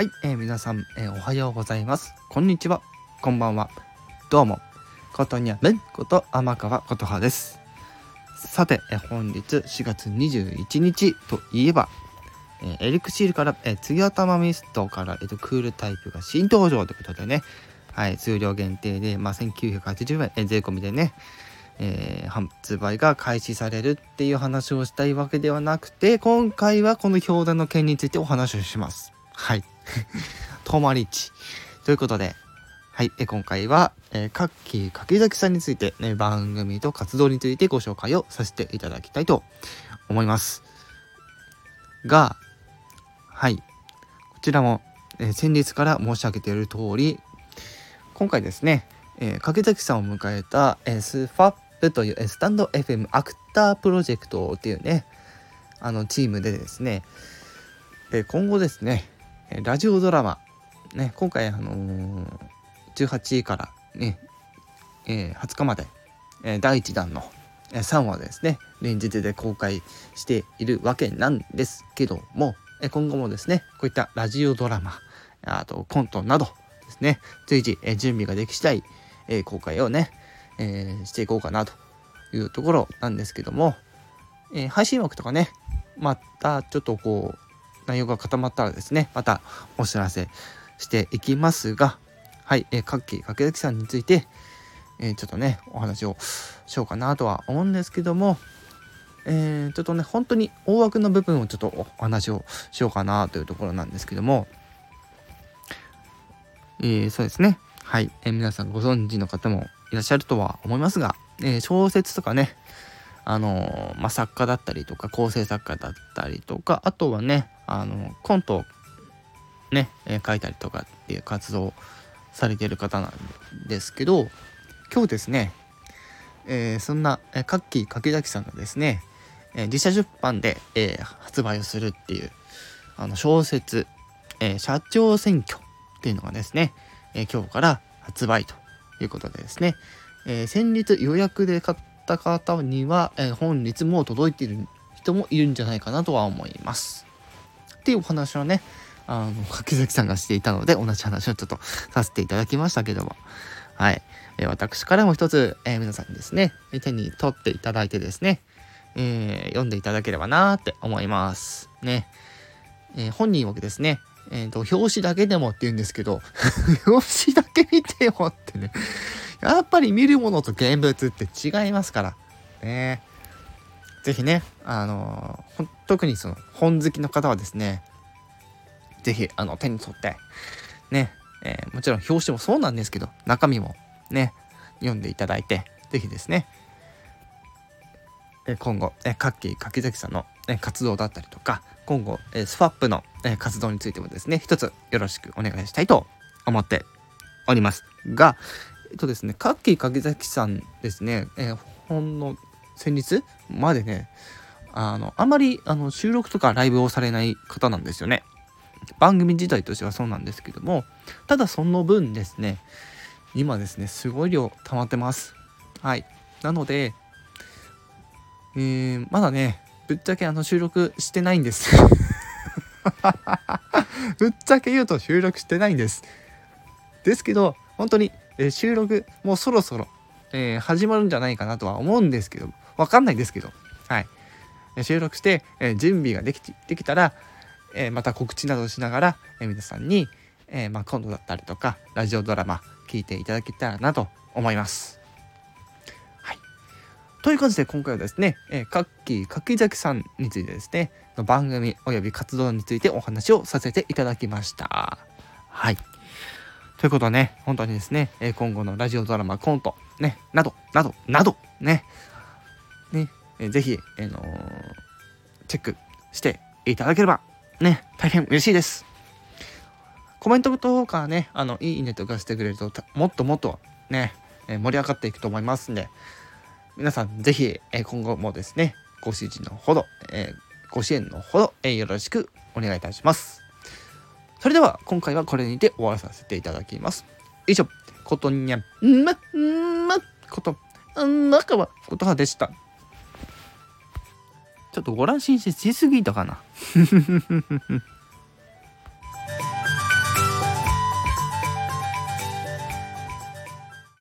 はい、えー、皆さん、えー、おはようございます。こんにちは。こんばんは。どうも。ことにゃめんこと天川琴葉です。さて、えー、本日4月21日といえば、えー、エリクシールから、えー、次頭ミストから、えー、クールタイプが新登場ということでね、はい、数量限定で、まあ、1980円、えー、税込みでね、えー、発売が開始されるっていう話をしたいわけではなくて、今回はこの表題の件についてお話をします。はい。トマリッチ。ということで、はい、え今回は、えー、カッキー柿崎さんについて、ね、番組と活動についてご紹介をさせていただきたいと思います。が、はい、こちらも、えー、先日から申し上げている通り、今回ですね、えー、柿崎さんを迎えた、えー、スファップという、スタンド FM アクタープロジェクトっていうね、あのチームでですね、え今後ですね、ラジオドラマ、ね、今回、あのー、18位からね、えー、20日まで、えー、第1弾の3話ですね、連日で公開しているわけなんですけども、今後もですね、こういったラジオドラマ、あとコントなどですね、随時、準備ができ次第、え公開をね、えー、していこうかなというところなんですけども、えー、配信枠とかね、またちょっとこう、内容が固まったらですね、またお知らせしていきますが、はい、えー、かっきかけずきさんについて、えー、ちょっとね、お話をしようかなとは思うんですけども、えー、ちょっとね、本当に大枠の部分をちょっとお話をしようかなというところなんですけども、えー、そうですね。はい、えー、皆さんご存知の方もいらっしゃるとは思いますが、えー、小説とかね、あのまあ、作家だったりとか構成作家だったりとかあとはねあのコントね、え、書いたりとかっていう活動されてる方なんですけど今日ですね、えー、そんな、え、カッキー柿崎さんがですね、えー、自社出版で、えー、発売をするっていうあの小説、えー、社長選挙っていうのがですね、えー、今日から発売ということでですね、えー、先日予約で買った方には、えー、本日も届いている人もいるんじゃないかなとは思います。っていうお話をね、あの、柿崎さんがしていたので、同じ話をちょっとさせていただきましたけども、はい。えー、私からも一つ、えー、皆さんにですね、手に取っていただいてですね、えー、読んでいただければなーって思います。ね。え本人はですね、えっ、ー、と、表紙だけでもって言うんですけど、表紙だけ見てよってね。やっぱり見るものと現物って違いますから。ね。ぜひね、あのー、特にその本好きの方はですね、ぜひ、あの、手に取って、ね、えー、もちろん表紙もそうなんですけど、中身もね、読んでいただいて、ぜひですね、え今後、えカッキー柿崎さんの、え活動だったりとか、今後、えスファップの、え活動についてもですね、一つよろしくお願いしたいと思っておりますが、えっとですね、カッキー柿崎さんですね、えー、ほんの先日までね、あの、あんまりあの収録とかライブをされない方なんですよね。番組自体としてはそうなんですけども、ただその分ですね、今ですね、すごい量溜まってます。はい。なので、えー、まだね、ぶっちゃけあの収録してないんです ぶっちゃけ言うと収録してないんです。ですけど、本当に、え、収録もうそろそろ、えー、始まるんじゃないかなとは思うんですけど、わかんないですけど、はい。収録して、えー、準備ができできたら、えー、また告知などしながら、え、皆さんに、え、まあ、今度だったりとか、ラジオドラマ聞いていただけたらなと思います。はい。という感じで今回はですね、えー、カッキー柿崎さんについてですね、の番組及び活動についてお話をさせていただきました。はい。ということはね、本当にですね、え今後のラジオドラマ、コント、ね、など、など、など、ね、ね、えー、ぜひ、えー、の、チェックしていただければ、ね、大変嬉しいです。コメントとかね、あの、いいねとかしてくれると、もっともっとね、え、盛り上がっていくと思いますんで、皆さんぜひ、え、今後もですね、ご支持のほど、え、ご支援のほど、えー、よろしくお願いいたします。それでは、今回はこれにて終わらさせていただきます。以上、ことにゃん、ま、ま、こと、中はことはでした。ちょっとご乱心しすぎたかな。